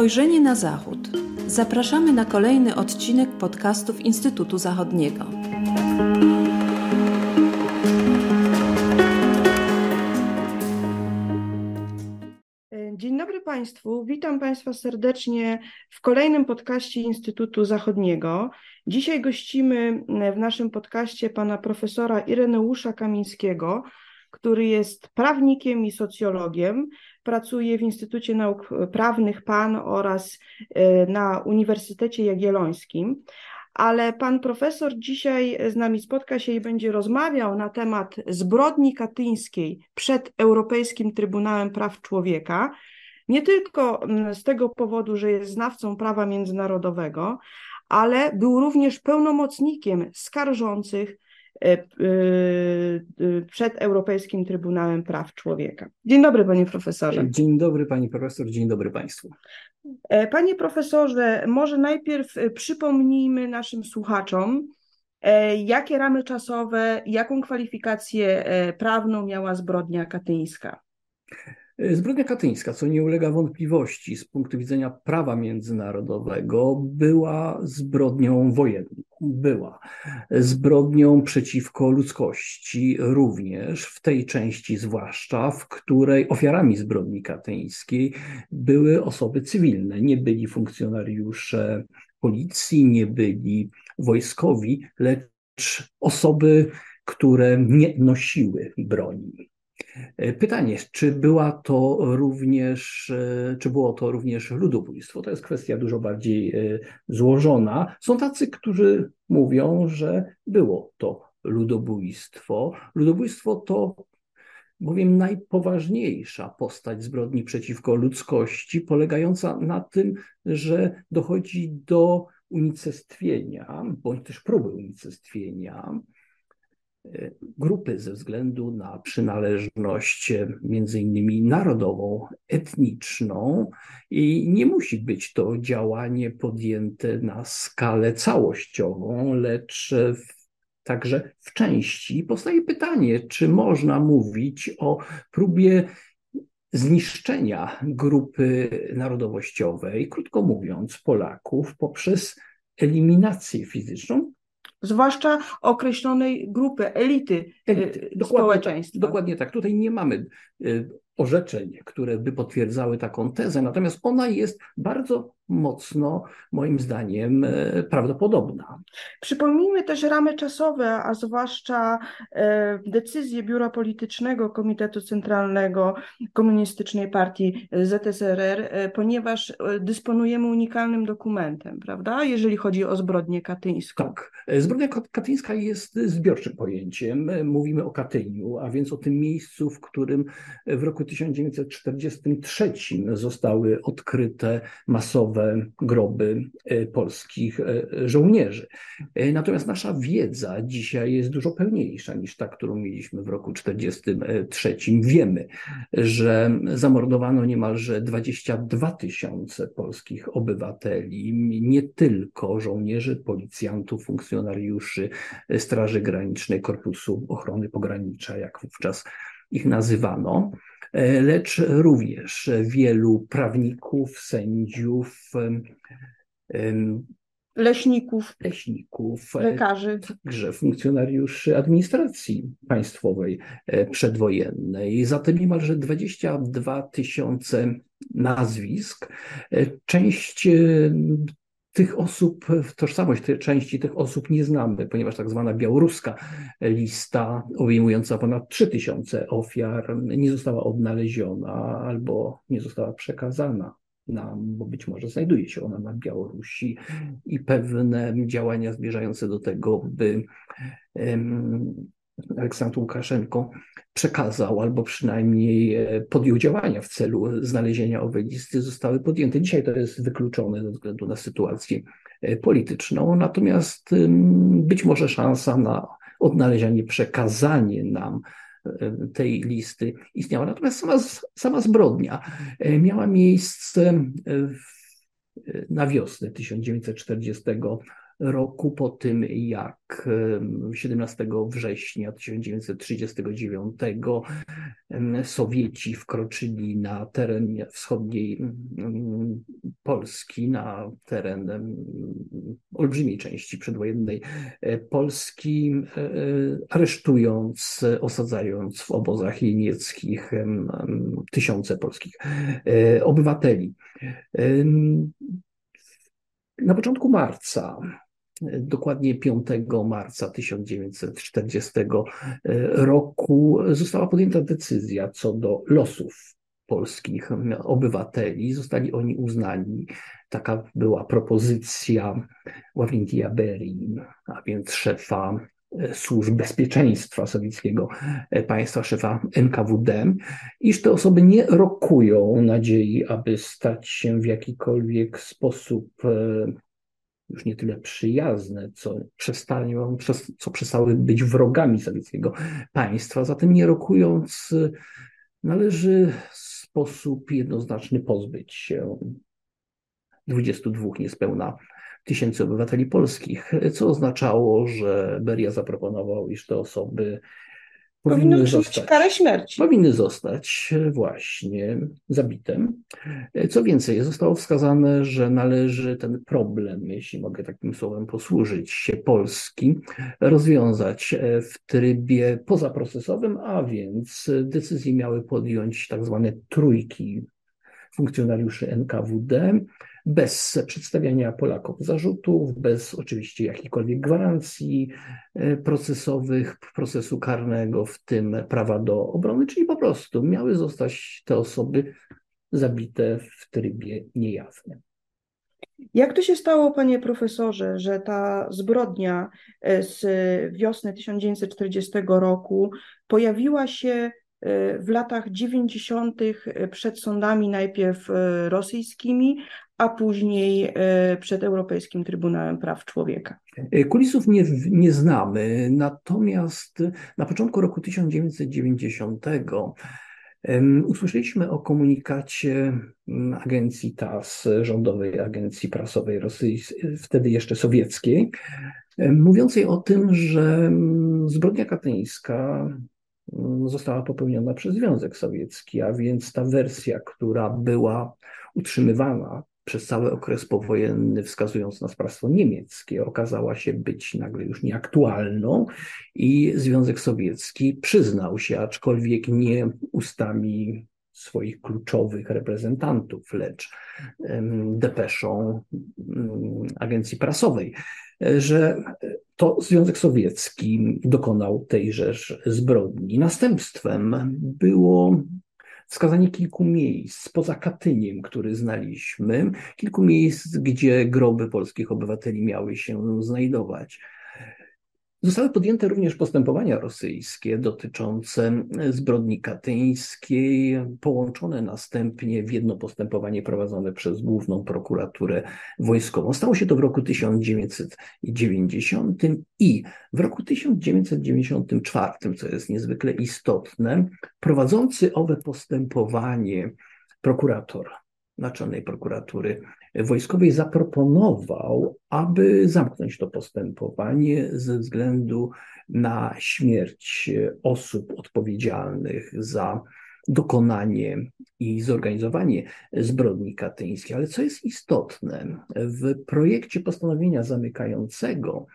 Spojrzenie na Zachód. Zapraszamy na kolejny odcinek podcastów Instytutu Zachodniego. Dzień dobry Państwu. Witam Państwa serdecznie w kolejnym podcaście Instytutu Zachodniego. Dzisiaj gościmy w naszym podcaście pana profesora Ireneusza Kamińskiego, który jest prawnikiem i socjologiem. Pracuje w Instytucie Nauk Prawnych PAN oraz e, na Uniwersytecie Jagiellońskim. Ale pan profesor dzisiaj z nami spotka się i będzie rozmawiał na temat zbrodni katyńskiej przed Europejskim Trybunałem Praw Człowieka. Nie tylko z tego powodu, że jest znawcą prawa międzynarodowego, ale był również pełnomocnikiem skarżących przed Europejskim Trybunałem Praw Człowieka. Dzień dobry, panie profesorze. Dzień dobry, pani profesor, dzień dobry państwu. Panie profesorze, może najpierw przypomnijmy naszym słuchaczom, jakie ramy czasowe, jaką kwalifikację prawną miała zbrodnia katyńska. Zbrodnia katyńska, co nie ulega wątpliwości z punktu widzenia prawa międzynarodowego, była zbrodnią wojenną. Była zbrodnią przeciwko ludzkości, również w tej części, zwłaszcza w której ofiarami zbrodni katyńskiej były osoby cywilne. Nie byli funkcjonariusze policji, nie byli wojskowi, lecz osoby, które nie nosiły broni. E, pytanie, czy była to również, e, czy było to również ludobójstwo? To jest kwestia dużo bardziej e, złożona. Są tacy, którzy mówią, że było to ludobójstwo. Ludobójstwo to bowiem najpoważniejsza postać zbrodni przeciwko ludzkości, polegająca na tym, że dochodzi do unicestwienia, bądź też próby unicestwienia grupy ze względu na przynależność między innymi narodową, etniczną i nie musi być to działanie podjęte na skalę całościową, lecz w, także w części. Powstaje pytanie, czy można mówić o próbie zniszczenia grupy narodowościowej, krótko mówiąc, Polaków poprzez eliminację fizyczną, zwłaszcza określonej grupy, elity, elity. Dokładnie, społeczeństwa. Dokładnie tak. Tutaj nie mamy y, orzeczeń, które by potwierdzały taką tezę, natomiast ona jest bardzo mocno, moim zdaniem, e, prawdopodobna. Przypomnijmy też ramy czasowe, a zwłaszcza e, decyzję Biura Politycznego Komitetu Centralnego Komunistycznej Partii ZSRR, e, ponieważ dysponujemy unikalnym dokumentem, prawda, jeżeli chodzi o zbrodnię katyńską. Tak. Zbrodnia katyńska jest zbiorczym pojęciem. Mówimy o Katyniu, a więc o tym miejscu, w którym w roku 1943 zostały odkryte masowe groby e, polskich e, żołnierzy. E, natomiast nasza wiedza dzisiaj jest dużo pełniejsza niż ta, którą mieliśmy w roku 1943. Wiemy, że zamordowano niemalże 22 tysiące polskich obywateli, nie tylko żołnierzy, policjantów, funkcjonariuszy Straży Granicznej, Korpusu Ochrony Pogranicza, jak wówczas ich nazywano. E, lecz również wielu prawników, sędziów, leśników, leśników, e, lekarzy, także funkcjonariuszy administracji państwowej e, przedwojennej. Zatem niemalże 22 tysiące nazwisk. Część tych osób, tożsamość tej części tych osób nie znamy, ponieważ tak zwana białoruska lista obejmująca ponad 3000 ofiar nie została odnaleziona albo nie została przekazana nam, bo być może znajduje się ona na Białorusi i pewne działania zmierzające do tego, by Aleksandr Łukaszenko przekazał albo przynajmniej e, podjął działania w celu znalezienia owej listy, zostały podjęte. Dzisiaj to jest wykluczone ze względu na sytuację e, polityczną, natomiast być może szansa na odnalezienie, przekazanie nam e, tej listy istniała. Natomiast sama, sama zbrodnia miała miejsce w, na wiosnę 1940 roku po tym, jak 17 września 1939 Sowieci wkroczyli na teren wschodniej Polski, na teren olbrzymiej części przedwojennej e, Polski, e, e, aresztując, osadzając w obozach niemieckich tysiące polskich obywateli. Na początku marca dokładnie 5 marca 1940 roku została podjęta decyzja co do losów polskich obywateli. Zostali oni uznani. Taka była propozycja Ławrintia Berin, a więc szefa służb bezpieczeństwa sowieckiego państwa, szefa NKWD, iż te osoby nie rokują nadziei, aby stać się w jakikolwiek sposób już nie tyle przyjazne, co, przestają, co przestały być wrogami sowieckiego państwa. Zatem nie rokując, należy w sposób jednoznaczny pozbyć się 22 niespełna tysięcy obywateli polskich, co oznaczało, że Beria zaproponował, iż te osoby powinny zostać, karę śmierci. Powinny zostać właśnie zabitem. Co więcej, zostało wskazane, że należy ten problem, jeśli mogę takim słowem posłużyć się, Polski, rozwiązać w trybie pozaprocesowym, a więc decyzje miały podjąć tak zwane trójki funkcjonariuszy NKWD, bez przedstawiania Polaków zarzutów, bez oczywiście jakichkolwiek gwarancji e, procesowych, procesu karnego, w tym prawa do obrony, czyli po prostu miały zostać te osoby zabite w trybie niejawnym. Jak to się stało, panie profesorze, że ta zbrodnia e, z wiosny 1940 roku pojawiła się w latach 90. przed sądami najpierw e, rosyjskimi, a później e, przed Europejskim Trybunałem Praw Człowieka. E, kulisów nie, nie znamy, natomiast na początku roku 1990 Usłyszeliśmy o komunikacie agencji TAS, rządowej agencji prasowej rosyjskiej, wtedy jeszcze sowieckiej, mówiącej o tym, że zbrodnia katyńska została popełniona przez Związek Sowiecki, a więc ta wersja, która była utrzymywana przez cały okres powojenny, wskazując na sprawstwo niemieckie, okazała się być nagle już nieaktualną i Związek Sowiecki przyznał się, aczkolwiek nie ustami swoich kluczowych reprezentantów, lecz depeszą agencji prasowej, że to Związek Sowiecki dokonał tejże zbrodni. Następstwem było wskazanie kilku miejsc poza Katyniem, który znaliśmy, kilku miejsc, gdzie groby polskich obywateli miały się znajdować. Zostały podjęte również postępowania rosyjskie dotyczące zbrodni katyńskiej, połączone następnie w jedno postępowanie prowadzone przez Główną Prokuraturę Wojskową. Stało się to w roku 1990 i w roku 1994, co jest niezwykle istotne, prowadzący owe postępowanie prokurator Naczelnej Prokuratury Wojskowej zaproponował, aby zamknąć to postępowanie ze względu na śmierć osób odpowiedzialnych za dokonanie i zorganizowanie zbrodni katyńskiej. Ale co jest istotne, w projekcie postanowienia zamykającego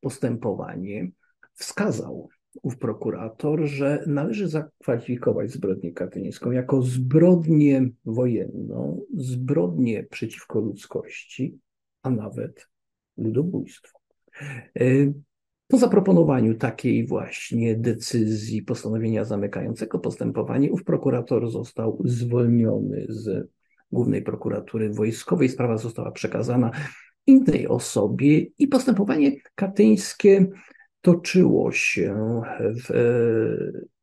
postępowanie wskazał ów prokurator, że należy zakwalifikować zbrodnię katyńską jako zbrodnię wojenną, zbrodnię przeciwko ludzkości, a nawet ludobójstwo. E, po zaproponowaniu takiej właśnie decyzji, postanowienia zamykającego postępowanie, ów prokurator został zwolniony z Głównej Prokuratury Wojskowej. Sprawa została przekazana innej osobie i postępowanie katyńskie toczyło się w,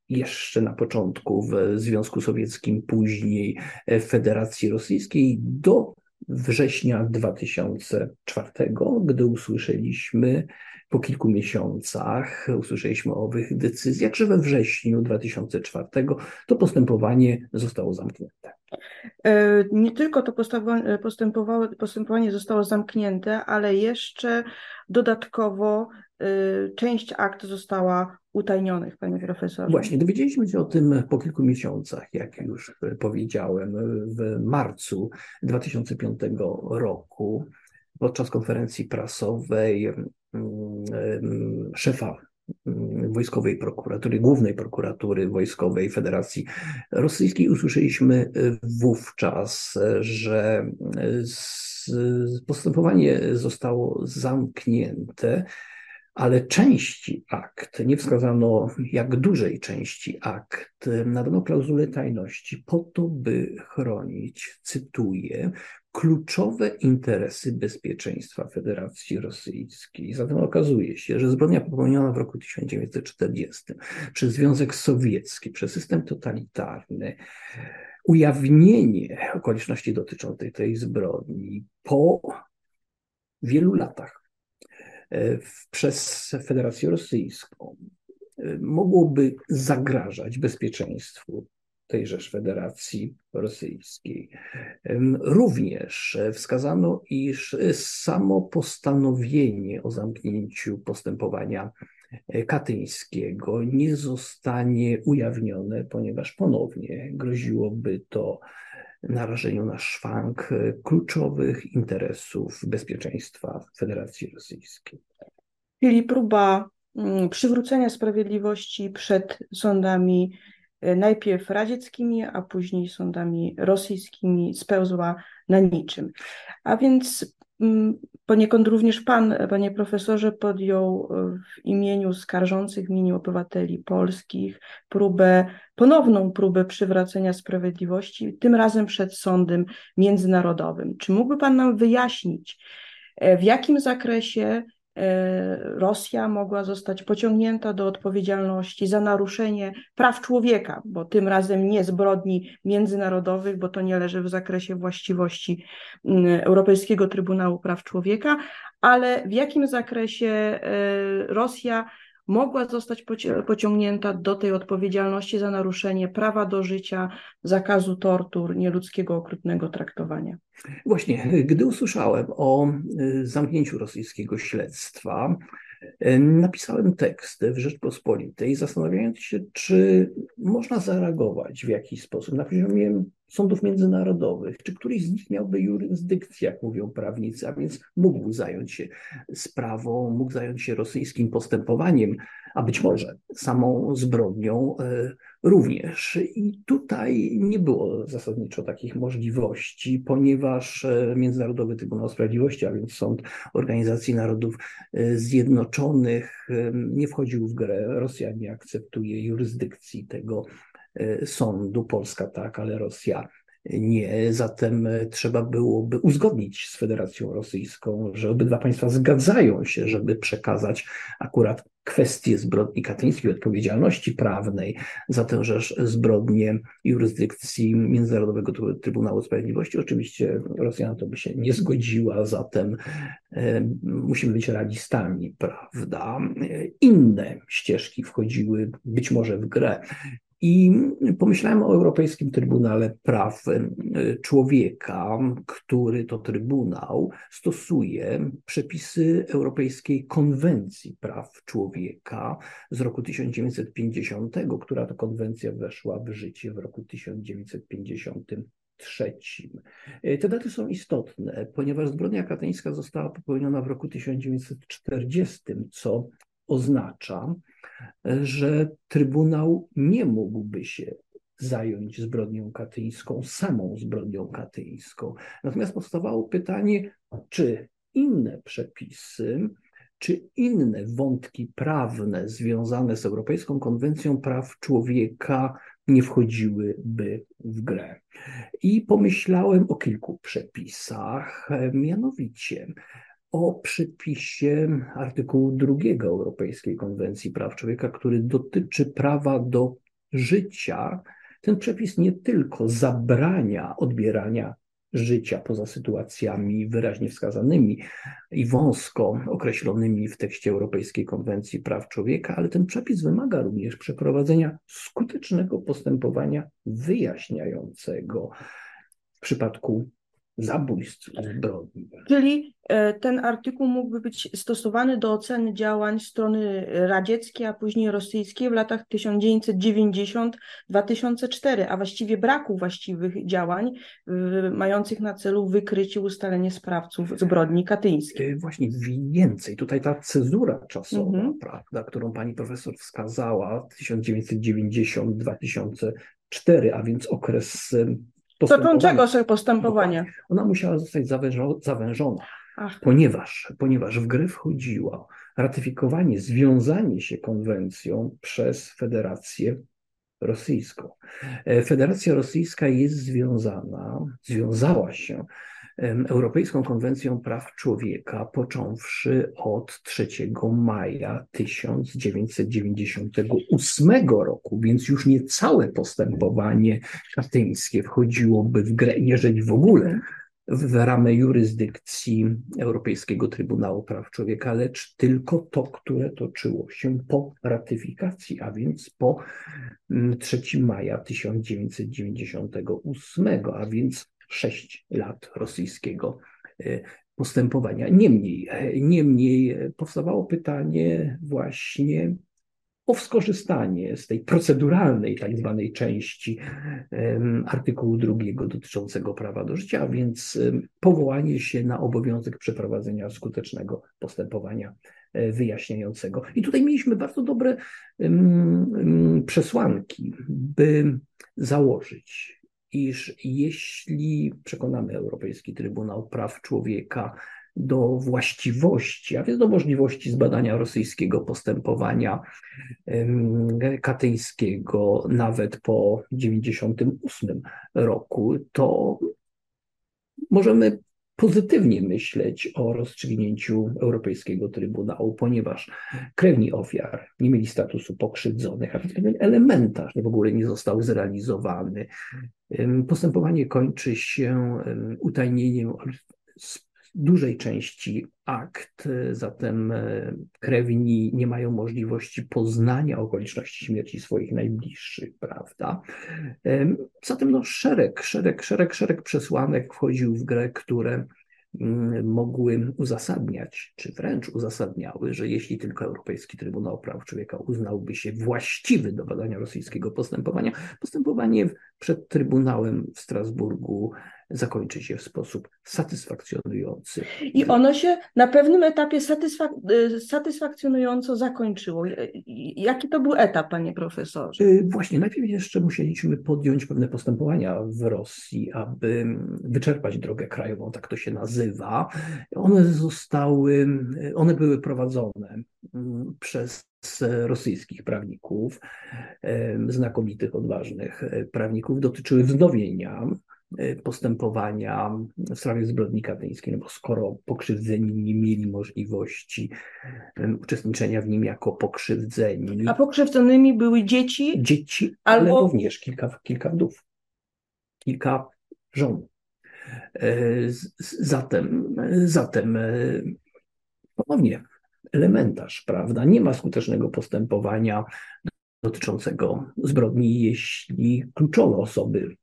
jeszcze na początku w Związku Sowieckim, później w Federacji Rosyjskiej do września 2004, gdy usłyszeliśmy po kilku miesiącach usłyszeliśmy o owych decyzjach, że we wrześniu 2004 to postępowanie zostało zamknięte. E, nie tylko to postępowanie zostało zamknięte, ale jeszcze dodatkowo e, część akt została utajnionych, panie profesorze. Właśnie, dowiedzieliśmy się o tym po kilku miesiącach, jak już powiedziałem, w marcu 2005 roku podczas konferencji prasowej mm, mm, szefa mm, Wojskowej Prokuratury, Głównej Prokuratury Wojskowej Federacji Rosyjskiej usłyszeliśmy wówczas, że postępowanie zostało zamknięte ale części akt, nie wskazano jak dużej części akt, nadano klauzulę tajności po to, by chronić, cytuję, kluczowe interesy bezpieczeństwa Federacji Rosyjskiej. Zatem okazuje się, że zbrodnia popełniona w roku 1940 przez Związek Sowiecki, przez system totalitarny, ujawnienie okoliczności dotyczących tej zbrodni po wielu latach przez Federację Rosyjską e, mogłoby zagrażać bezpieczeństwu tejżeż Federacji Rosyjskiej. Również wskazano, iż samo postanowienie o zamknięciu postępowania katyńskiego nie zostanie ujawnione, ponieważ ponownie groziłoby to narażeniu na szwank e, kluczowych interesów bezpieczeństwa Federacji Rosyjskiej. Czyli próba mm, przywrócenia sprawiedliwości przed sądami e, najpierw radzieckimi, a później sądami rosyjskimi spełzła na niczym. A więc poniekąd również Pan, Panie Profesorze, podjął e, w imieniu skarżących, imieniu obywateli polskich próbę, ponowną próbę przywracenia sprawiedliwości, tym razem przed sądem międzynarodowym. Czy mógłby Pan nam wyjaśnić, e, w jakim zakresie Rosja mogła zostać pociągnięta do odpowiedzialności za naruszenie praw człowieka, bo tym razem nie zbrodni międzynarodowych, bo to nie leży w zakresie właściwości Europejskiego Trybunału Praw Człowieka, ale w jakim zakresie e, Rosja mogła zostać pociągnięta do tej odpowiedzialności za naruszenie prawa do życia, zakazu tortur, nieludzkiego, okrutnego traktowania. Właśnie, gdy usłyszałem o y, zamknięciu rosyjskiego śledztwa, napisałem tekst w Rzeczpospolitej, zastanawiając się, czy można zareagować w jakiś sposób. Na poziomie sądów międzynarodowych, czy któryś z nich miałby jurysdykcję, jak mówią prawnicy, a więc mógł zająć się sprawą, mógł zająć się rosyjskim postępowaniem, a być może samą zbrodnią e, również. I tutaj nie było zasadniczo takich możliwości, ponieważ e, Międzynarodowy Trybunał Sprawiedliwości, a więc Sąd Organizacji Narodów e, Zjednoczonych nie wchodził w grę. Rosja nie akceptuje jurysdykcji tego sądu, Polska tak, ale Rosja nie. Zatem trzeba byłoby uzgodnić z Federacją Rosyjską, że obydwa państwa zgadzają się, żeby przekazać akurat kwestie zbrodni katyńskiej, odpowiedzialności prawnej za tęże zbrodnie jurysdykcji Międzynarodowego Trybunału Sprawiedliwości. Oczywiście Rosja na to by się nie zgodziła, zatem e, musimy być realistami, prawda? Inne ścieżki wchodziły być może w grę. I pomyślałem o Europejskim Trybunale Praw e, Człowieka, który to Trybunał stosuje przepisy Europejskiej Konwencji Praw Człowieka z roku 1950, która to konwencja weszła w życie w roku 1953. E, te daty są istotne, ponieważ zbrodnia katyńska została popełniona w roku 1940, co oznacza, że Trybunał nie mógłby się zająć zbrodnią katyńską, samą zbrodnią katyńską. Natomiast powstawało pytanie, czy inne przepisy, czy inne wątki prawne związane z Europejską Konwencją Praw Człowieka nie wchodziłyby w grę. I pomyślałem o kilku przepisach, mianowicie o przypisie artykułu drugiego Europejskiej Konwencji Praw Człowieka, który dotyczy prawa do życia. Ten przepis nie tylko zabrania odbierania życia poza sytuacjami wyraźnie wskazanymi i wąsko określonymi w tekście Europejskiej Konwencji Praw Człowieka, ale ten przepis wymaga również przeprowadzenia skutecznego postępowania wyjaśniającego w przypadku zabójstw zbrodni. Czyli e, ten artykuł mógłby być stosowany do oceny działań strony radzieckiej, a później rosyjskiej w latach 1990-2004, a właściwie braku właściwych działań mających na celu wykrycie, ustalenie sprawców zbrodni katyńskiej. E, właśnie więcej. Tutaj ta cezura czasowa, mhm. prawda, którą pani profesor wskazała, 1990-2004, a więc okres Toczącego się postępowania. Ona musiała zostać zawężona, ponieważ, ponieważ w grę wchodziło ratyfikowanie, związanie się konwencją przez Federację Rosyjską. E, Federacja Rosyjska jest związana, związała się Europejską Konwencją Praw Człowieka, począwszy od 3 maja 1998 roku, więc już nie całe postępowanie katyńskie wchodziłoby w grę, jeżeli w ogóle w ramę jurysdykcji Europejskiego Trybunału Praw Człowieka, lecz tylko to, które toczyło się po ratyfikacji, a więc po 3 mm, maja 1998, a więc sześć lat rosyjskiego e, postępowania. Niemniej, e, niemniej e, powstawało pytanie właśnie o skorzystanie z tej proceduralnej, tak zwanej części artykułu drugiego dotyczącego prawa do życia, a więc powołanie się na obowiązek przeprowadzenia skutecznego postępowania wyjaśniającego. I tutaj mieliśmy bardzo dobre przesłanki, by założyć, iż jeśli przekonamy Europejski Trybunał Praw Człowieka do właściwości, a więc do możliwości zbadania rosyjskiego postępowania katyńskiego nawet po 1998 roku, to możemy pozytywnie myśleć o rozstrzygnięciu Europejskiego Trybunału, ponieważ krewni ofiar nie mieli statusu pokrzywdzonych, a więc pewien elementarz w ogóle nie został zrealizowany. Postępowanie kończy się utajnieniem dużej części akt, zatem e, krewni nie mają możliwości poznania okoliczności śmierci swoich najbliższych, prawda? Zatem no, szereg, szereg, szereg, szereg przesłanek wchodził w grę, które mm, mogły uzasadniać, czy wręcz uzasadniały, że jeśli tylko Europejski Trybunał Praw Człowieka uznałby się właściwy do badania rosyjskiego postępowania, postępowanie przed Trybunałem w Strasburgu zakończy się w sposób satysfakcjonujący. I ono się na pewnym etapie satysfak y, satysfakcjonująco zakończyło. Jaki to był etap, panie profesorze? Y, właśnie, najpierw jeszcze musieliśmy podjąć pewne postępowania w Rosji, aby wyczerpać drogę krajową, tak to się nazywa. One zostały, one były prowadzone mm, przez rosyjskich prawników, znakomitych, odważnych prawników, dotyczyły wznowienia Y, postępowania w sprawie zbrodni katyńskiej, no bo skoro pokrzywdzeni nie mieli możliwości uczestniczenia w nim jako pokrzywdzeni. A pokrzywdzonymi były dzieci? Dzieci, albo... ale również kilka, kilka wdów, kilka żon. Y, zatem, zatem y, ponownie elementarz, prawda? Nie ma skutecznego postępowania dotyczącego zbrodni, jeśli kluczowe osoby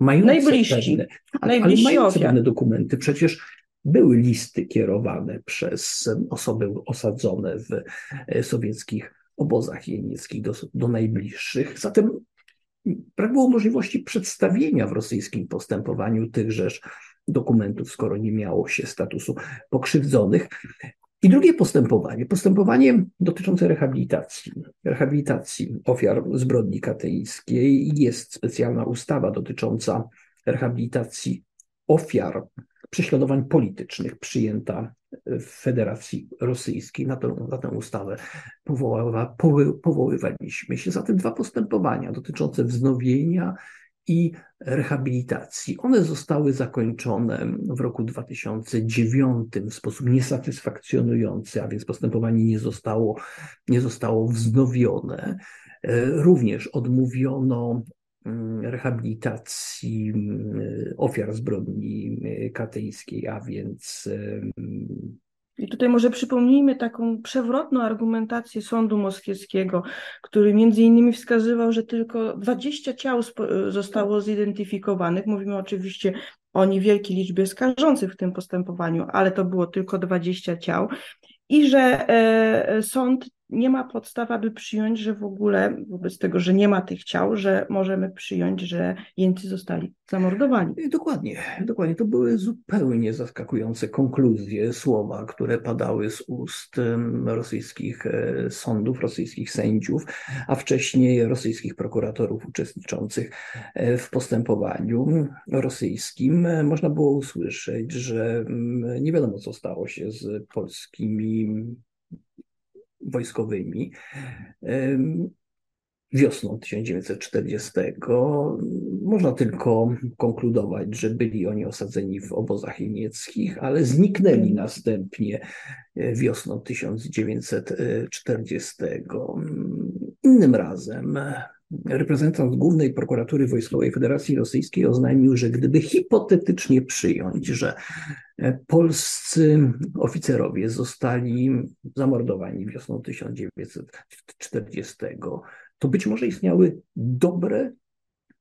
mające Najbliżsi. pewne, ale, ale mające pewne dokumenty. Przecież były listy kierowane przez osoby osadzone w e, sowieckich obozach jenieckich do, do najbliższych. Zatem brak było możliwości przedstawienia w rosyjskim postępowaniu tychżeż dokumentów, skoro nie miało się statusu pokrzywdzonych. I drugie postępowanie, postępowanie dotyczące rehabilitacji, rehabilitacji ofiar zbrodni katyńskiej. Jest specjalna ustawa dotycząca rehabilitacji ofiar prześladowań politycznych przyjęta w Federacji Rosyjskiej. Na tę, na tę ustawę powoływa, powoływaliśmy się. Zatem dwa postępowania dotyczące wznowienia i rehabilitacji. One zostały zakończone w roku 2009 w sposób niesatysfakcjonujący, a więc postępowanie nie zostało, nie zostało wznowione. Również odmówiono mm, rehabilitacji mm, ofiar zbrodni katyńskiej, a więc i tutaj może przypomnijmy taką przewrotną argumentację sądu moskiewskiego, który między innymi wskazywał, że tylko 20 ciał zostało zidentyfikowanych. Mówimy oczywiście o niewielkiej liczbie skarżących w tym postępowaniu, ale to było tylko 20 ciał. I że e, sąd nie ma podstaw, aby przyjąć, że w ogóle wobec tego, że nie ma tych ciał, że możemy przyjąć, że jeńcy zostali zamordowani. Dokładnie, dokładnie. To były zupełnie zaskakujące konkluzje, słowa, które padały z ust rosyjskich e, sądów, rosyjskich sędziów, a wcześniej rosyjskich prokuratorów uczestniczących e, w postępowaniu rosyjskim. Można było usłyszeć, że nie wiadomo, co stało się z polskimi wojskowymi. Wiosną 1940 można tylko konkludować, że byli oni osadzeni w obozach niemieckich, ale zniknęli następnie e, wiosną 1940. Innym razem reprezentant Głównej Prokuratury Wojskowej Federacji Rosyjskiej oznajmił, że gdyby hipotetycznie przyjąć, że polscy oficerowie zostali zamordowani wiosną 1940, to być może istniały dobre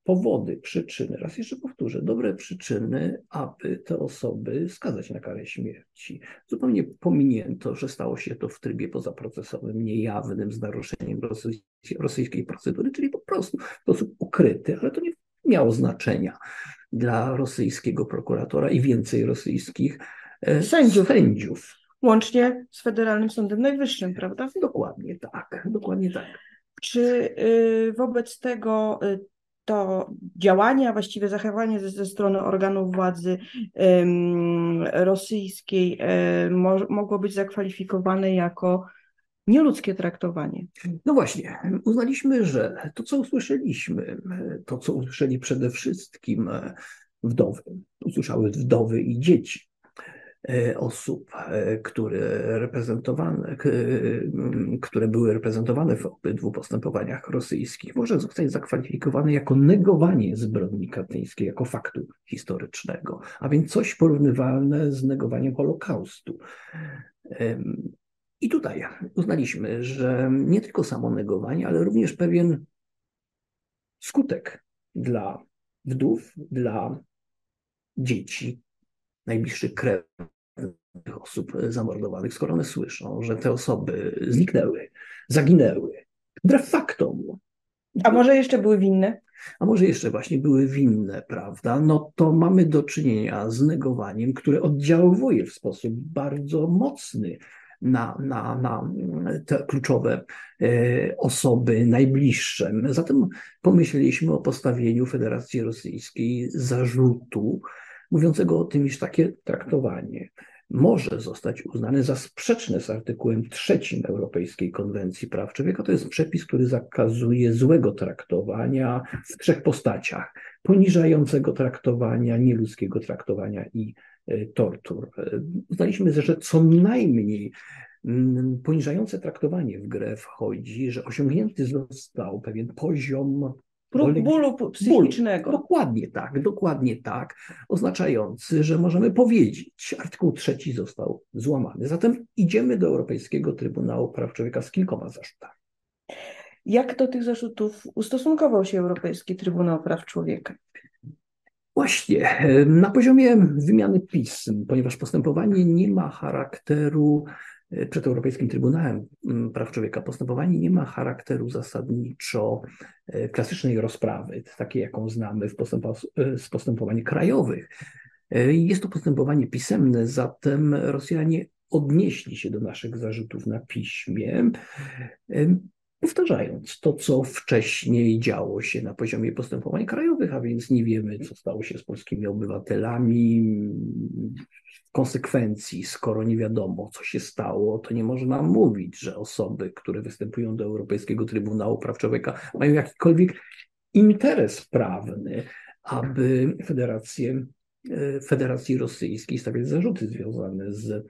powody, przyczyny, raz jeszcze powtórzę, dobre przyczyny, aby te osoby skazać na karę śmierci. Zupełnie pominięto, że stało się to w trybie pozaprocesowym, niejawnym, z naruszeniem rosyjskiej procedury, czyli po prostu w sposób ukryty, ale to nie miało znaczenia dla rosyjskiego prokuratora i więcej rosyjskich e, sędziów. sędziów. Łącznie z Federalnym Sądem Najwyższym, prawda? Dokładnie tak, dokładnie tak. Czy y, wobec tego y, to działanie, a właściwie zachowanie ze, ze strony organów władzy rosyjskiej e, mo, mogło być zakwalifikowane jako nieludzkie traktowanie. No właśnie, uznaliśmy, że to, co usłyszeliśmy, to, co usłyszeli przede wszystkim wdowy, usłyszały wdowy i dzieci, E, osób, e, które, reprezentowane, które były reprezentowane w obydwu postępowaniach rosyjskich, może zostać zakwalifikowane jako negowanie zbrodni katyńskiej, jako faktu historycznego, a więc coś porównywalne z negowaniem Holokaustu. I tutaj uznaliśmy, że nie tylko samo negowanie, ale również pewien skutek dla wdów, dla dzieci, najbliższych krewnych osób zamordowanych, skoro one słyszą, że te osoby zniknęły, zaginęły, wbrew faktom. A może jeszcze były winne? A może jeszcze właśnie były winne, prawda? No to mamy do czynienia z negowaniem, które oddziałuje w sposób bardzo mocny na, na, na te kluczowe e, osoby najbliższe. Zatem pomyśleliśmy o postawieniu Federacji Rosyjskiej zarzutu, mówiącego o tym, iż takie traktowanie może zostać uznane za sprzeczne z artykułem trzecim Europejskiej Konwencji Praw Człowieka. To jest przepis, który zakazuje złego traktowania w trzech postaciach: poniżającego traktowania, nieludzkiego traktowania i tortur. E, uznaliśmy, że co najmniej mm, poniżające traktowanie w grę wchodzi, że osiągnięty został pewien poziom Prób bólu psychicznego. Ból. Dokładnie tak, dokładnie tak, oznaczający, że możemy powiedzieć, artykuł trzeci został złamany. Zatem idziemy do Europejskiego Trybunału Praw Człowieka z kilkoma zarzutami. Jak do tych zarzutów ustosunkował się Europejski Trybunał Praw Człowieka? Właśnie, na poziomie wymiany pism, ponieważ postępowanie nie ma charakteru przed Europejskim Trybunałem Praw Człowieka postępowanie nie ma charakteru zasadniczo e, klasycznej rozprawy, takiej jaką znamy w e, z postępowań krajowych. E, jest to postępowanie pisemne, zatem Rosjanie odnieśli się do naszych zarzutów na piśmie, powtarzając to, co wcześniej działo się na poziomie postępowań krajowych, a więc nie wiemy, co stało się z polskimi obywatelami, konsekwencji, skoro nie wiadomo, co się stało, to nie można mówić, że osoby, które występują do Europejskiego Trybunału Praw Człowieka, mają jakikolwiek interes prawny, aby Federację, e, Federacji Rosyjskiej stawiać zarzuty związane z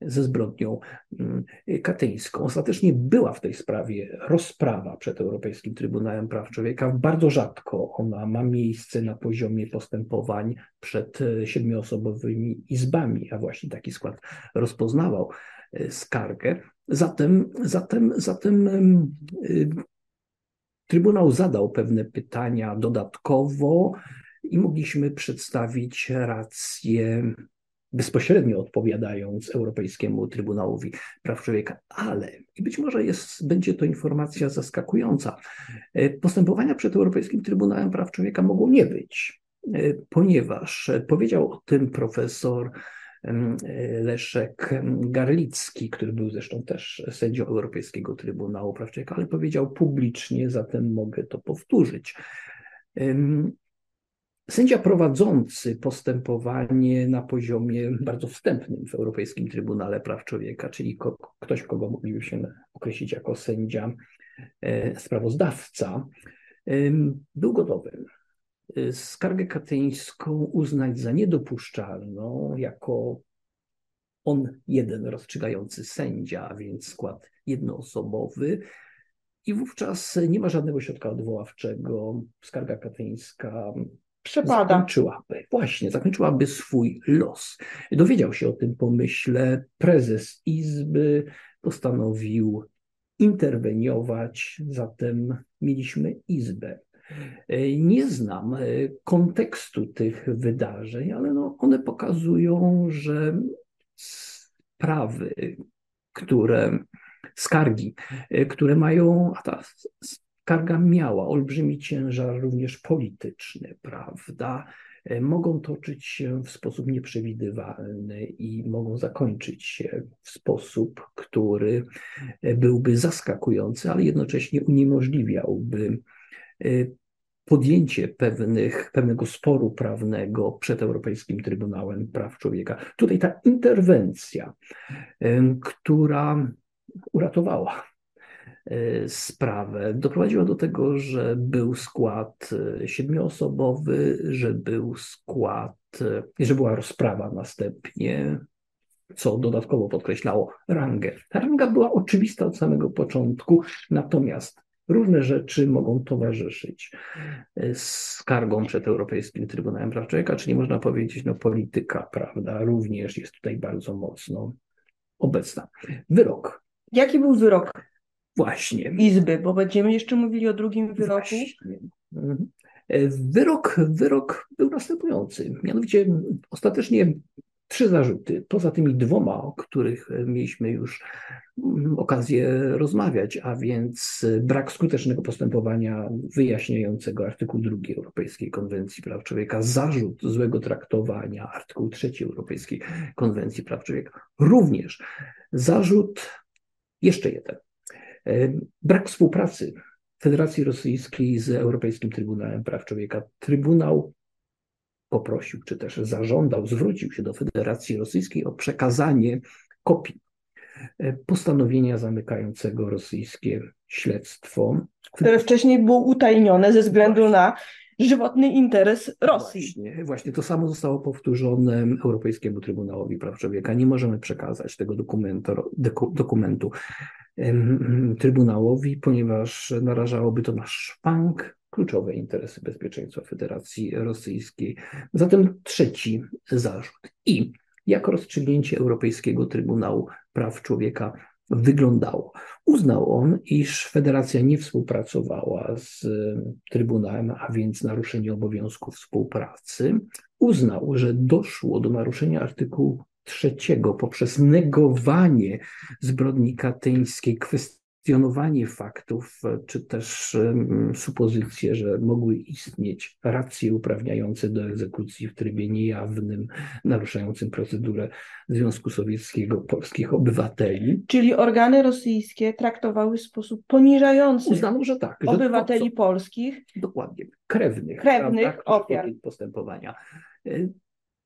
ze zbrodnią mm, katyńską. Ostatecznie była w tej sprawie rozprawa przed Europejskim Trybunałem Praw Człowieka. Bardzo rzadko ona ma miejsce na poziomie postępowań przed e, siedmioosobowymi izbami, a właśnie taki skład rozpoznawał e, skargę. Zatem, zatem, zatem y, Trybunał zadał pewne pytania dodatkowo i mogliśmy przedstawić rację bezpośrednio odpowiadając Europejskiemu Trybunałowi Praw Człowieka, ale i być może jest, będzie to informacja zaskakująca. E, postępowania przed Europejskim Trybunałem Praw Człowieka mogą nie być, e, ponieważ powiedział o tym profesor Leszek Garlicki, który był zresztą też sędzią Europejskiego Trybunału Praw Człowieka, ale powiedział publicznie, zatem mogę to powtórzyć. Sędzia prowadzący postępowanie na poziomie bardzo wstępnym w Europejskim Trybunale Praw Człowieka, czyli ktoś, kogo moglibyśmy określić jako sędzia e, sprawozdawca, był gotowy e, skargę katyńską uznać za niedopuszczalną jako on jeden rozstrzygający sędzia, a więc skład jednoosobowy. I wówczas nie ma żadnego środka odwoławczego. Skarga katyńska przepada. Zakończyłaby, właśnie, zakończyłaby swój los. Dowiedział się o tym pomyśle prezes Izby, postanowił interweniować, zatem mieliśmy Izbę. Nie znam kontekstu tych wydarzeń, ale no one pokazują, że sprawy, które, skargi, które mają, a ta Skarga miała olbrzymi ciężar również polityczny, prawda? E, mogą toczyć się w sposób nieprzewidywalny i mogą zakończyć się w sposób, który e, byłby zaskakujący, ale jednocześnie uniemożliwiałby e, podjęcie pewnych, pewnego sporu prawnego przed Europejskim Trybunałem Praw Człowieka. Tutaj ta interwencja, która uratowała sprawę. Doprowadziło do tego, że był skład e, siedmioosobowy, że był skład, e, że była rozprawa następnie, co dodatkowo podkreślało rangę. Ta ranga była oczywista od samego początku, natomiast różne rzeczy mogą towarzyszyć skargą przed Europejskim Trybunałem Praw Człowieka, czyli można powiedzieć, no polityka, prawda, również jest tutaj bardzo mocno obecna. Wyrok. Jaki był wyrok Właśnie. Izby, bo będziemy jeszcze mówili o drugim wyroku. Właśnie. Mhm. E, wyrok, wyrok był następujący. Mianowicie ostatecznie trzy zarzuty, poza tymi dwoma, o których mieliśmy już mm, okazję rozmawiać, a więc brak skutecznego postępowania wyjaśniającego artykuł 2 Europejskiej Konwencji Praw Człowieka, zarzut złego traktowania artykuł 3 Europejskiej Konwencji Praw Człowieka, również zarzut, jeszcze jeden, Brak współpracy Federacji Rosyjskiej z Europejskim Trybunałem Praw Człowieka. Trybunał poprosił, czy też zażądał, zwrócił się do Federacji Rosyjskiej o przekazanie kopii e, postanowienia zamykającego rosyjskie śledztwo. Które wcześniej było utajnione ze względu na żywotny interes Rosji. Właśnie, właśnie to samo zostało powtórzone Europejskiemu Trybunałowi Praw Człowieka. Nie możemy przekazać tego dokumentu, dokumentu Trybunałowi, ponieważ narażałoby to na szwank kluczowe interesy bezpieczeństwa Federacji Rosyjskiej. Zatem trzeci zarzut. I jak rozstrzygnięcie Europejskiego Trybunału Praw Człowieka wyglądało. Uznał on, iż federacja nie współpracowała z Trybunałem, a więc naruszenie obowiązków współpracy. Uznał, że doszło do naruszenia artykułu trzeciego poprzez negowanie zbrodni katyńskiej, kwestionowanie faktów, czy też supozycje, że mogły istnieć racje uprawniające do egzekucji w trybie niejawnym, naruszającym procedurę Związku Sowieckiego polskich obywateli. Czyli organy rosyjskie traktowały w sposób poniżający Uznano, że tak, że obywateli to, polskich. Dokładnie, krewnych, krewnych ofiar. postępowania.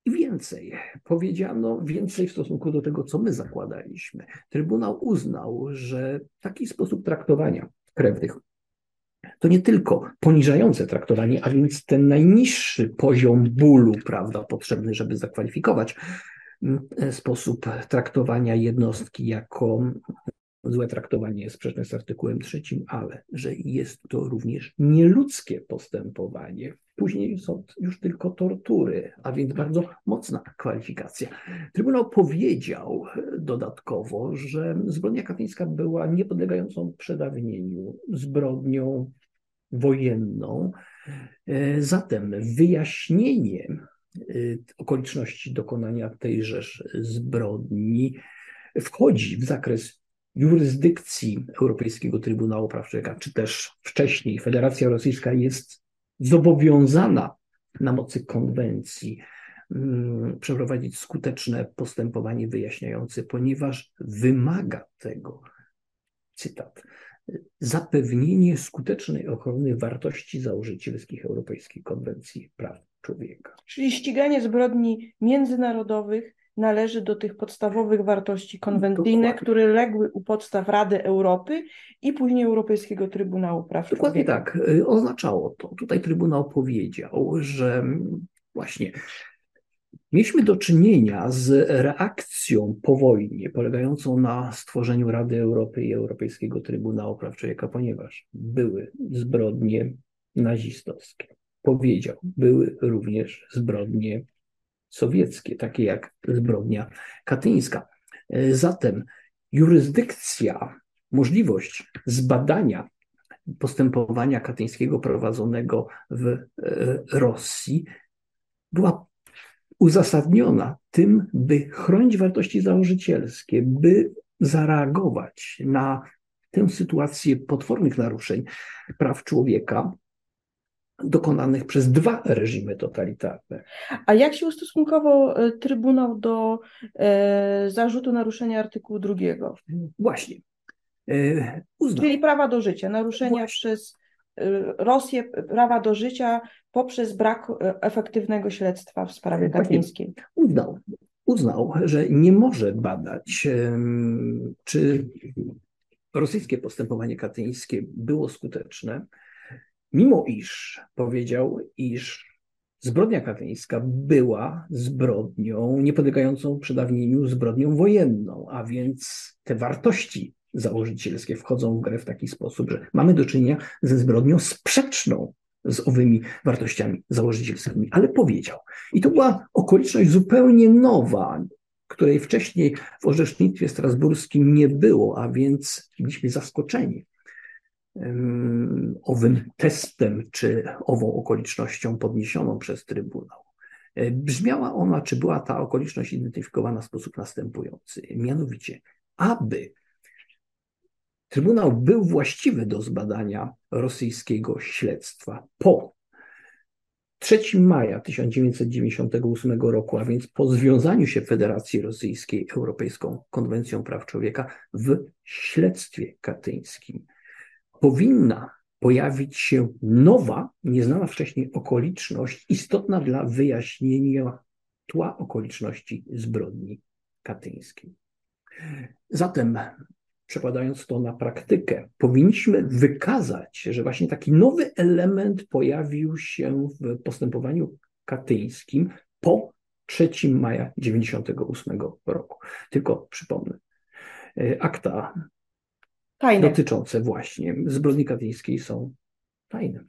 I więcej, powiedziano więcej w stosunku do tego, co my zakładaliśmy. Trybunał uznał, że taki sposób traktowania krewnych to nie tylko poniżające traktowanie, a więc ten najniższy poziom bólu, prawda, potrzebny, żeby zakwalifikować sposób traktowania jednostki jako złe traktowanie jest sprzeczne z artykułem trzecim, ale że jest to również nieludzkie postępowanie. Później są już tylko tortury, a więc bardzo mocna kwalifikacja. Trybunał powiedział dodatkowo, że zbrodnia katyńska była niepodlegającą przedawnieniu zbrodnią wojenną. Zatem wyjaśnienie y, okoliczności dokonania tejżeż zbrodni wchodzi w zakres jurysdykcji Europejskiego Trybunału Praw Człowieka, czy też wcześniej Federacja Rosyjska jest zobowiązana na mocy konwencji mm, przeprowadzić skuteczne postępowanie wyjaśniające, ponieważ wymaga tego, cytat, zapewnienie skutecznej ochrony wartości założycielskich Europejskiej Konwencji Praw Człowieka. Czyli ściganie zbrodni międzynarodowych należy do tych podstawowych wartości konwencyjnych, które legły u podstaw Rady Europy i później Europejskiego Trybunału Praw Dokładnie Człowieka. tak. Y, oznaczało to. Tutaj Trybunał powiedział, że właśnie mieliśmy do czynienia z reakcją po wojnie polegającą na stworzeniu Rady Europy i Europejskiego Trybunału Praw Człowieka, ponieważ były zbrodnie nazistowskie. Powiedział, były również zbrodnie sowieckie, takie jak zbrodnia katyńska. E, zatem jurysdykcja, możliwość zbadania postępowania katyńskiego prowadzonego w e, Rosji była uzasadniona tym, by chronić wartości założycielskie, by zareagować na tę sytuację potwornych naruszeń praw człowieka, dokonanych przez dwa reżimy totalitarne. A jak się ustosunkował e, Trybunał do e, zarzutu naruszenia artykułu drugiego? Właśnie. E, uznał. Czyli prawa do życia, naruszenia Właśnie. przez e, Rosję prawa do życia poprzez brak e, efektywnego śledztwa w sprawie katyńskiej. Uznał, uznał, że nie może badać, czy rosyjskie postępowanie katyńskie było skuteczne, mimo iż powiedział, iż zbrodnia katyńska była zbrodnią niepodlegającą przedawnieniu zbrodnią wojenną, a więc te wartości założycielskie wchodzą w grę w taki sposób, że mamy do czynienia ze zbrodnią sprzeczną z owymi wartościami założycielskimi, ale powiedział. I to była okoliczność zupełnie nowa, której wcześniej w orzecznictwie strasburskim nie było, a więc byliśmy zaskoczeni owym testem czy ową okolicznością podniesioną przez Trybunał. E, brzmiała ona, czy była ta okoliczność identyfikowana w sposób następujący. Mianowicie, aby Trybunał był właściwy do zbadania rosyjskiego śledztwa po 3 maja 1998 roku, a więc po związaniu się Federacji Rosyjskiej Europejską Konwencją Praw Człowieka w śledztwie katyńskim powinna pojawić się nowa, nieznana wcześniej okoliczność, istotna dla wyjaśnienia tła okoliczności zbrodni katyńskiej. Zatem, przekładając to na praktykę, powinniśmy wykazać, że właśnie taki nowy element pojawił się w postępowaniu katyńskim po 3 maja 1998 roku. Tylko przypomnę, akta tajne. dotyczące właśnie zbrodni katyńskiej są tajne.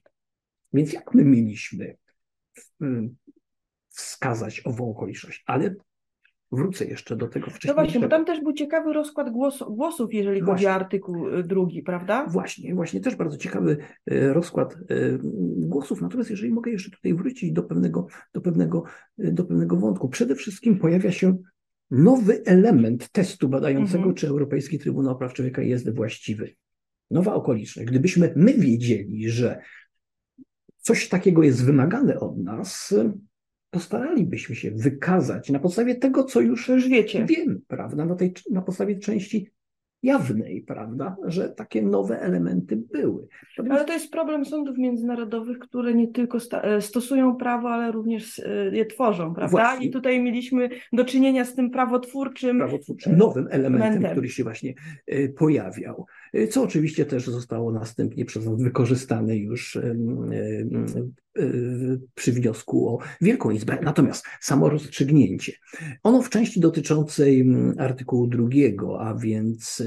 Więc jak my mieliśmy mm, wskazać ową okoliczność? Ale wrócę jeszcze do tego wcześniej. No właśnie, bo tam też był ciekawy rozkład głos, głosów, jeżeli właśnie. chodzi o artykuł y, drugi, prawda? Właśnie, właśnie też bardzo ciekawy y, rozkład y, głosów. Natomiast jeżeli mogę jeszcze tutaj wrócić do pewnego, do pewnego, do pewnego wątku. Przede wszystkim pojawia się nowy element testu badającego, mhm. czy Europejski Trybunał Praw Człowieka jest właściwy. Nowa okoliczność. Gdybyśmy my wiedzieli, że coś takiego jest wymagane od nas, postaralibyśmy się wykazać na podstawie tego, co już, wiecie. wiemy, prawda? Na, tej, na podstawie części jawnej, prawda, że takie nowe elementy były. Natomiast... Ale to jest problem sądów międzynarodowych, które nie tylko e, stosują prawo, ale również e, je tworzą, prawda? Właśnie. I tutaj mieliśmy do czynienia z tym prawotwórczym, prawotwórczym nowym elementem, elementem, który się właśnie e, pojawiał. Co oczywiście też zostało następnie przez nas wykorzystane już przy wniosku o Wielką Izbę. Natomiast samo rozstrzygnięcie, ono w części dotyczącej artykułu drugiego, a więc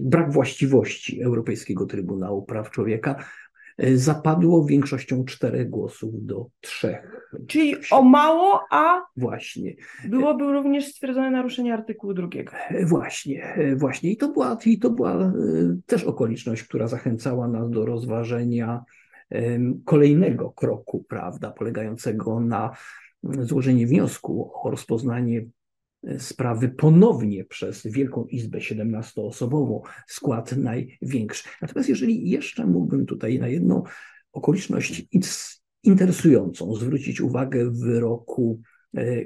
brak właściwości Europejskiego Trybunału Praw Człowieka, zapadło większością czterech głosów do trzech. Czyli o mało, a właśnie. Byłoby również stwierdzone naruszenie artykułu drugiego. Właśnie, właśnie. I to była, i to była e, też okoliczność, która zachęcała nas do rozważenia kolejnego kroku, prawda, polegającego na złożenie wniosku o rozpoznanie sprawy ponownie przez Wielką Izbę 17-osobową, skład największy. Natomiast jeżeli jeszcze mógłbym tutaj na jedną okoliczność interesującą zwrócić uwagę w wyroku e,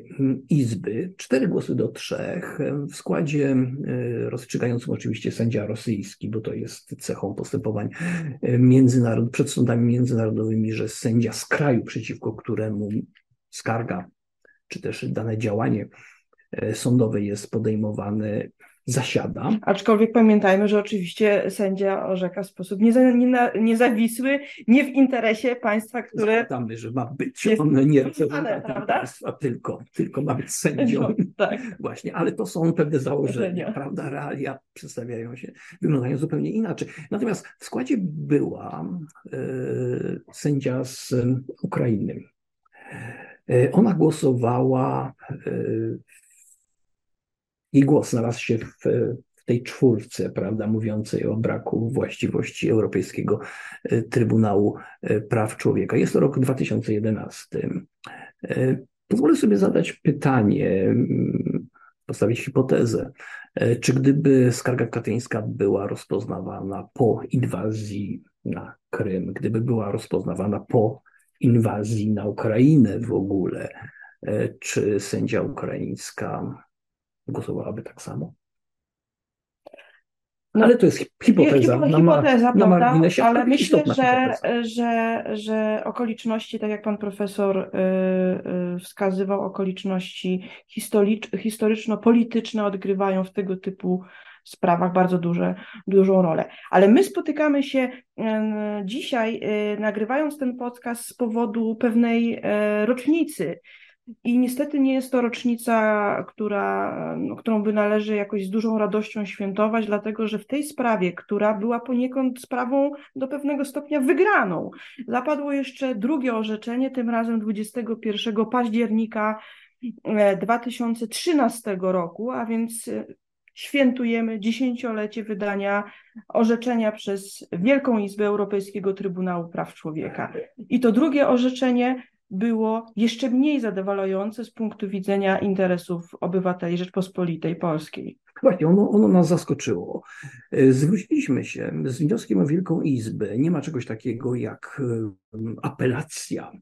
Izby, cztery głosy do trzech, w składzie e, rozstrzygającym oczywiście sędzia rosyjski, bo to jest cechą postępowań e, międzynarod przed sądami międzynarodowymi, że sędzia z kraju, przeciwko któremu skarga czy też dane działanie E, sądowe jest podejmowany, zasiada. Aczkolwiek pamiętajmy, że oczywiście sędzia orzeka w sposób niezawisły, nie w interesie państwa, które. Zakładamy, że ma być jest on nie reprezentantem państwa, tylko, tylko ma być sędzią. No, tak. Właśnie, ale to są pewne założenia, prawda? Realia przedstawiają się, wyglądają zupełnie inaczej. Natomiast w składzie była e, sędzia z Ukrainy. E, ona głosowała i głos znalazł się w, w tej czwórce, prawda, mówiącej o braku właściwości Europejskiego e, Trybunału e, Praw Człowieka. Jest to rok 2011. E, pozwolę sobie zadać pytanie, postawić hipotezę. Czy gdyby skarga katyńska była rozpoznawana po inwazji na Krym, gdyby była rozpoznawana po inwazji na Ukrainę w ogóle, czy sędzia ukraińska głosowałaby tak samo. No, ale to jest hipoteza, hipoteza na, na marginesie, ale myślę, że, że, że okoliczności, tak jak pan profesor y, y, wskazywał, okoliczności historyczno-polityczne odgrywają w tego typu sprawach bardzo duże, dużą rolę. Ale my spotykamy się y, dzisiaj, nagrywając ten podcast z powodu pewnej rocznicy i niestety nie jest to rocznica, która, no, którą by należy jakoś z dużą radością świętować, dlatego że w tej sprawie, która była poniekąd sprawą do pewnego stopnia wygraną, zapadło jeszcze drugie orzeczenie, tym razem 21 października 2013 e, roku, a więc e, świętujemy dziesięciolecie wydania orzeczenia przez Wielką Izbę Europejskiego Trybunału Praw Człowieka. I to drugie orzeczenie było jeszcze mniej zadowalające z punktu widzenia interesów obywateli Rzeczpospolitej Polskiej. Właśnie, ono, ono nas zaskoczyło. E, zwróciliśmy się z wnioskiem o Wielką Izbę. Nie ma czegoś takiego jak apelacja.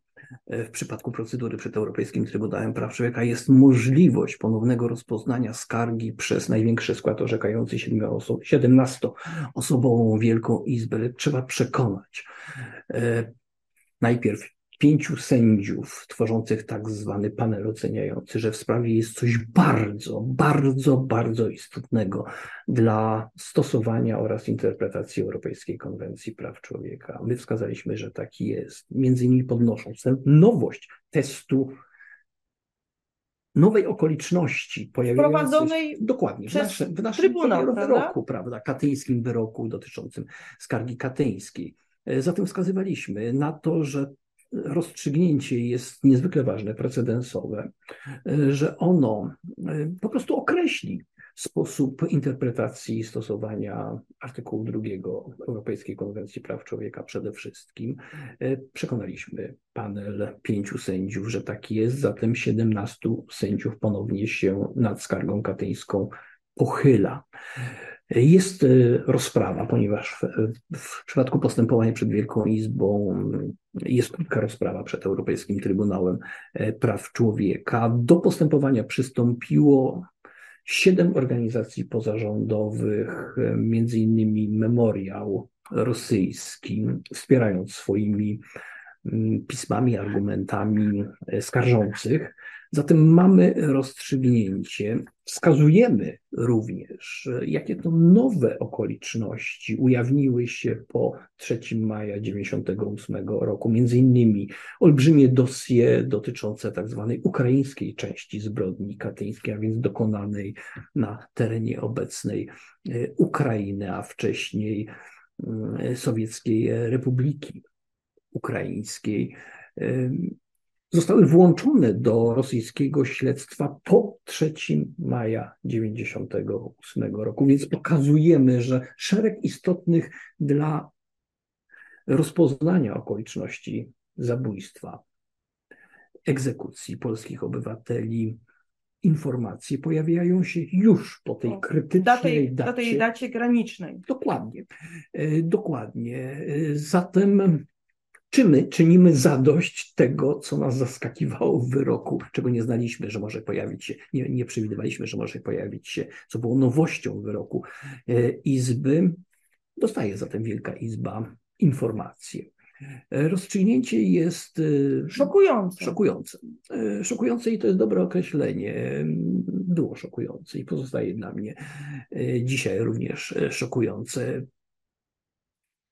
E, w przypadku procedury przed Europejskim Trybunałem Praw Człowieka jest możliwość ponownego rozpoznania skargi przez największy skład orzekający 17-osobową Wielką Izbę. Trzeba przekonać e, najpierw pięciu sędziów tworzących tak zwany panel oceniający, że w sprawie jest coś bardzo, bardzo, bardzo istotnego dla stosowania oraz interpretacji Europejskiej Konwencji Praw Człowieka. My wskazaliśmy, że taki jest, między innymi podnosząc tę nowość testu nowej okoliczności pojawiającej się dokładnie w naszym, w naszym wyroku, prawda? prawda, katyńskim wyroku dotyczącym skargi katyńskiej. Zatem wskazywaliśmy na to, że rozstrzygnięcie jest niezwykle ważne, precedensowe, że ono e, po prostu określi sposób interpretacji stosowania artykułu drugiego Europejskiej Konwencji Praw Człowieka przede wszystkim. E, przekonaliśmy panel pięciu sędziów, że tak jest, zatem 17 sędziów ponownie się nad skargą katyńską pochyla. Jest e, rozprawa, ponieważ w, w przypadku postępowania przed Wielką Izbą jest krótka rozprawa przed Europejskim Trybunałem e, Praw Człowieka. Do postępowania przystąpiło siedem organizacji pozarządowych, e, między innymi Memoriał Rosyjski, wspierając swoimi mm, pismami, argumentami skarżących Zatem mamy rozstrzygnięcie, wskazujemy również, jakie to nowe okoliczności ujawniły się po 3 maja 1998 roku, między innymi olbrzymie dosie dotyczące tak zwanej ukraińskiej części zbrodni katyńskiej, a więc dokonanej na terenie obecnej e, Ukrainy, a wcześniej e, Sowieckiej Republiki Ukraińskiej zostały włączone do rosyjskiego śledztwa po 3 maja 1998 roku, więc pokazujemy, że szereg istotnych dla rozpoznania okoliczności zabójstwa, egzekucji polskich obywateli, informacje pojawiają się już po tej krytycznej dacie, dacie. Tej dacie granicznej. Dokładnie. E, dokładnie. E, zatem czy my czynimy zadość tego, co nas zaskakiwało w wyroku, czego nie znaliśmy, że może pojawić się, nie, nie przewidywaliśmy, że może pojawić się, co było nowością w wyroku e, Izby. Dostaje zatem Wielka Izba informacje. E, rozstrzygnięcie jest e, szokujące. Szokujące. Szokujące i to jest dobre określenie. Było szokujące i pozostaje dla mnie dzisiaj również szokujące.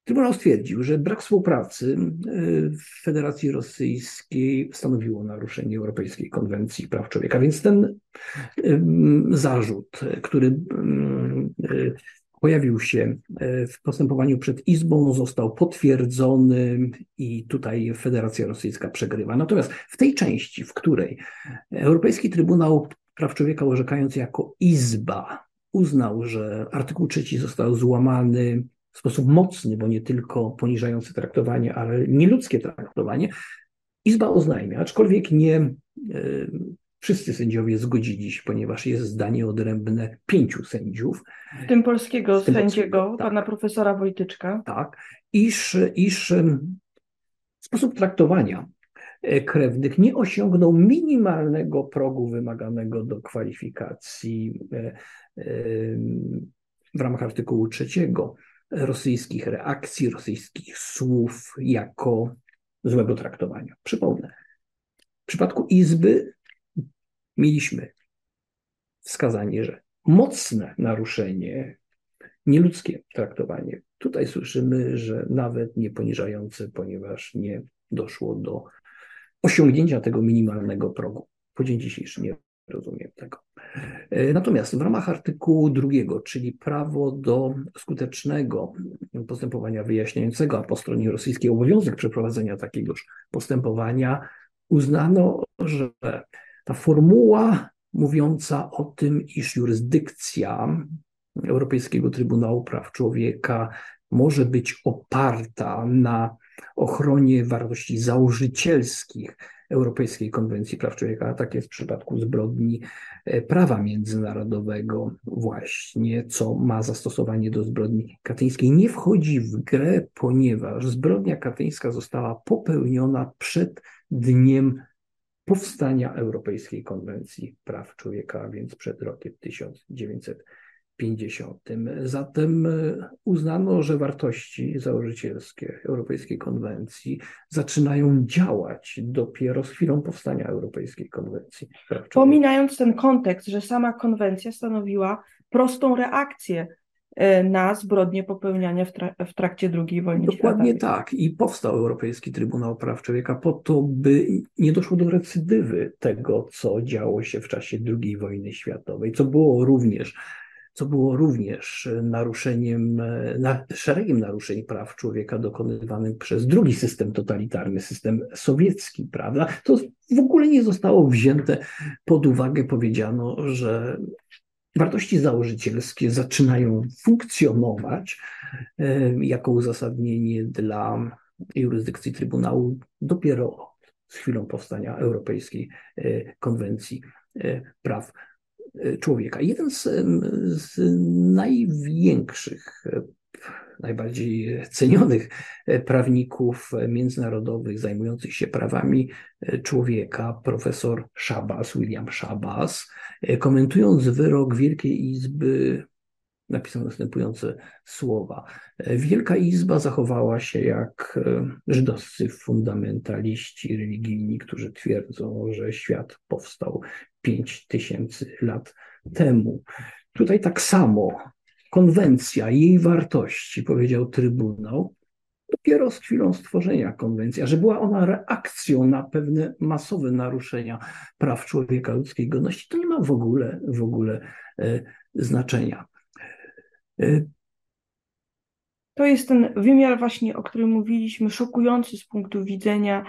Trybunał stwierdził, że brak współpracy w Federacji Rosyjskiej stanowiło naruszenie Europejskiej Konwencji Praw Człowieka, więc ten zarzut, który pojawił się w postępowaniu przed Izbą, został potwierdzony i tutaj Federacja Rosyjska przegrywa. Natomiast w tej części, w której Europejski Trybunał Praw Człowieka, orzekając jako Izba, uznał, że artykuł trzeci został złamany w sposób mocny, bo nie tylko poniżające traktowanie, ale nieludzkie traktowanie, Izba oznajmia, aczkolwiek nie e, wszyscy sędziowie zgodzili się, ponieważ jest zdanie odrębne pięciu sędziów. W tym polskiego tym sędziego, polskiego, pana tak. profesora Wojtyczka. Tak, iż, iż sposób traktowania e, krewnych nie osiągnął minimalnego progu wymaganego do kwalifikacji e, w ramach artykułu trzeciego rosyjskich reakcji, rosyjskich słów jako złego traktowania. Przypomnę, w przypadku Izby mieliśmy wskazanie, że mocne naruszenie, nieludzkie traktowanie. Tutaj słyszymy, że nawet nie poniżające, ponieważ nie doszło do osiągnięcia tego minimalnego progu. Po dzień dzisiejszy nie rozumiem tego. E, natomiast w ramach artykułu drugiego, czyli prawo do skutecznego postępowania wyjaśniającego, a po stronie rosyjskiej obowiązek przeprowadzenia takiegoż postępowania, uznano, że ta formuła mówiąca o tym, iż jurysdykcja Europejskiego Trybunału Praw Człowieka może być oparta na ochronie wartości założycielskich Europejskiej Konwencji Praw Człowieka, a tak jest w przypadku zbrodni e, prawa międzynarodowego właśnie, co ma zastosowanie do zbrodni katyńskiej, nie wchodzi w grę, ponieważ zbrodnia katyńska została popełniona przed dniem powstania Europejskiej Konwencji Praw Człowieka, więc przed rokiem 1900. 50. Zatem e, uznano, że wartości założycielskie Europejskiej Konwencji zaczynają działać dopiero z chwilą powstania Europejskiej Konwencji. Pominając ten kontekst, że sama konwencja stanowiła prostą reakcję e, na zbrodnie popełniania w, tra w trakcie II wojny Dokładnie światowej. tak. I powstał Europejski Trybunał Praw Człowieka po to, by nie doszło do recydywy tego, co działo się w czasie II wojny światowej, co było również co było również naruszeniem, na, szeregiem naruszeń praw człowieka dokonywanym przez drugi system totalitarny, system sowiecki, prawda? To w ogóle nie zostało wzięte pod uwagę. Powiedziano, że wartości założycielskie zaczynają funkcjonować e, jako uzasadnienie dla jurysdykcji Trybunału dopiero z chwilą powstania Europejskiej e, Konwencji e, Praw człowieka. Jeden z, z największych, najbardziej cenionych prawników międzynarodowych zajmujących się prawami człowieka, profesor Szabas, William Szabas, komentując wyrok Wielkiej Izby napisał następujące słowa. Wielka Izba zachowała się jak żydowscy fundamentaliści religijni, którzy twierdzą, że świat powstał pięć tysięcy lat temu. Tutaj tak samo konwencja, jej wartości, powiedział Trybunał, dopiero z chwilą stworzenia konwencji, że była ona reakcją na pewne masowe naruszenia praw człowieka, ludzkiej godności, to nie ma w ogóle, w ogóle e, znaczenia. To jest ten wymiar właśnie, o którym mówiliśmy, szokujący z punktu widzenia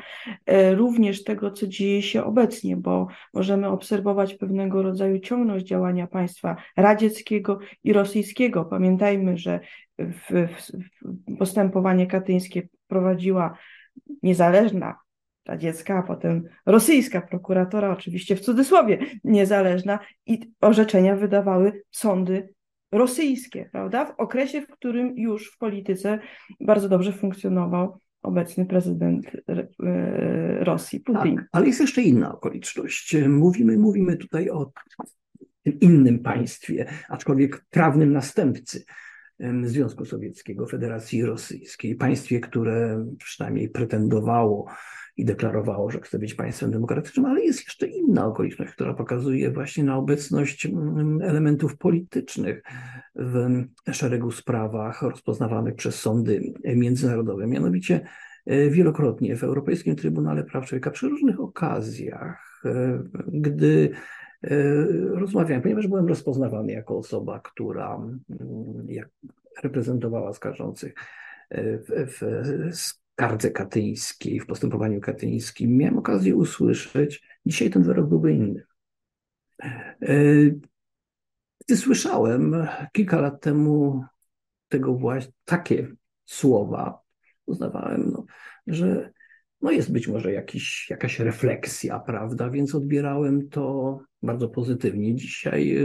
e, również tego, co dzieje się obecnie, bo możemy obserwować pewnego rodzaju ciągłość działania państwa radzieckiego i rosyjskiego. Pamiętajmy, że w, w postępowanie katyńskie prowadziła niezależna radziecka, a potem rosyjska prokuratora, oczywiście w cudzysłowie niezależna, i orzeczenia wydawały sądy rosyjskie, prawda? W okresie, w którym już w polityce bardzo dobrze funkcjonował obecny prezydent e, Rosji, Putin. Tak, ale jest jeszcze inna okoliczność. Mówimy, mówimy tutaj o tym innym państwie, aczkolwiek prawnym następcy Związku Sowieckiego, Federacji Rosyjskiej, państwie, które przynajmniej pretendowało i deklarowało, że chce być państwem demokratycznym, ale jest jeszcze inna okoliczność, która pokazuje właśnie na obecność mm, elementów politycznych w szeregu sprawach rozpoznawanych przez sądy międzynarodowe. Mianowicie e, wielokrotnie w Europejskim Trybunale Praw Człowieka przy różnych okazjach, e, gdy e, rozmawiałem, ponieważ byłem rozpoznawany jako osoba, która mm, reprezentowała skarżących w, w skardze katyńskiej, w postępowaniu katyńskim, miałem okazję usłyszeć, dzisiaj ten wyrok byłby inny. E, gdy słyszałem kilka lat temu tego właśnie, takie słowa, uznawałem, no, że no jest być może jakiś, jakaś refleksja, prawda? Więc odbierałem to bardzo pozytywnie. Dzisiaj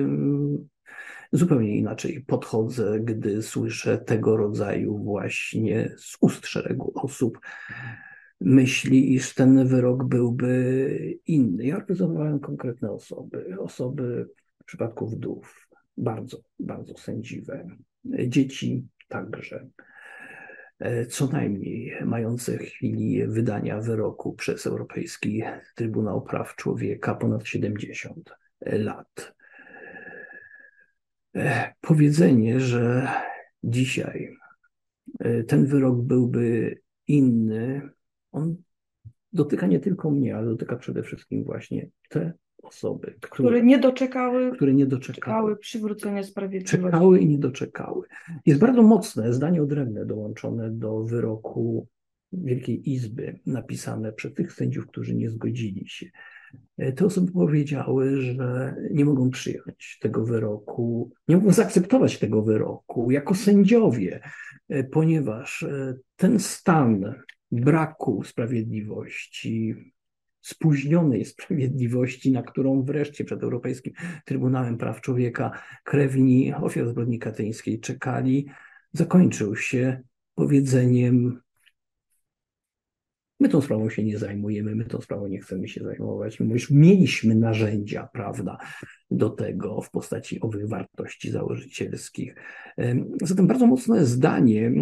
zupełnie inaczej podchodzę, gdy słyszę tego rodzaju właśnie z ust szeregu osób myśli, iż ten wyrok byłby inny. Ja reprezentowałem konkretne osoby, osoby w przypadku wdów, bardzo, bardzo sędziwe, dzieci także, co najmniej mające chwili wydania wyroku przez Europejski Trybunał Praw Człowieka ponad 70 lat. Powiedzenie, że dzisiaj e, ten wyrok byłby inny, on dotyka nie tylko mnie, ale dotyka przede wszystkim właśnie te osoby, które, które nie doczekały, które nie doczekały czekały przywrócenia sprawiedliwości. Czekały i nie doczekały. Jest bardzo mocne zdanie odrębne dołączone do wyroku Wielkiej Izby, napisane przez tych sędziów, którzy nie zgodzili się te osoby powiedziały, że nie mogą przyjąć tego wyroku, nie mogą zaakceptować tego wyroku jako sędziowie, e, ponieważ e, ten stan braku sprawiedliwości, spóźnionej sprawiedliwości, na którą wreszcie przed Europejskim Trybunałem Praw Człowieka krewni ofiar zbrodni katyńskiej czekali, zakończył się powiedzeniem My tą sprawą się nie zajmujemy, my tą sprawą nie chcemy się zajmować. My już mieliśmy narzędzia, prawda, do tego w postaci owych wartości założycielskich. Zatem bardzo mocne zdanie,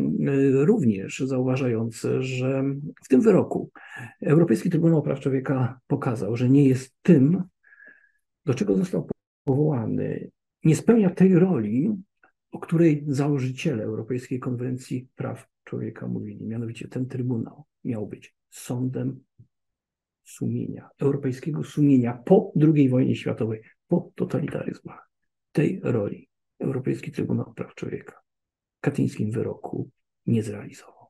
również zauważające, że w tym wyroku Europejski Trybunał Praw Człowieka pokazał, że nie jest tym, do czego został powołany, nie spełnia tej roli, o której założyciele Europejskiej Konwencji Praw Człowieka mówili. Mianowicie ten Trybunał miał być sądem sumienia, europejskiego sumienia po II wojnie światowej, po totalitaryzmach. Tej roli Europejski Trybunał Praw Człowieka w katyńskim wyroku nie zrealizował.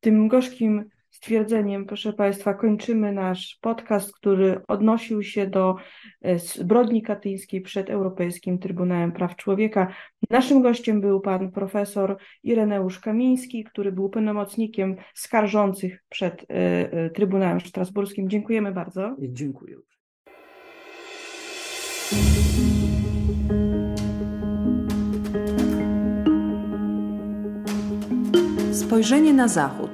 Tym gorzkim stwierdzeniem, proszę Państwa, kończymy nasz podcast, który odnosił się do e, zbrodni katyńskiej przed Europejskim Trybunałem Praw Człowieka. Naszym gościem był pan profesor Ireneusz Kamiński, który był pełnomocnikiem skarżących przed e, e, Trybunałem Strasburskim. Dziękujemy bardzo. Dziękuję. Spojrzenie na Zachód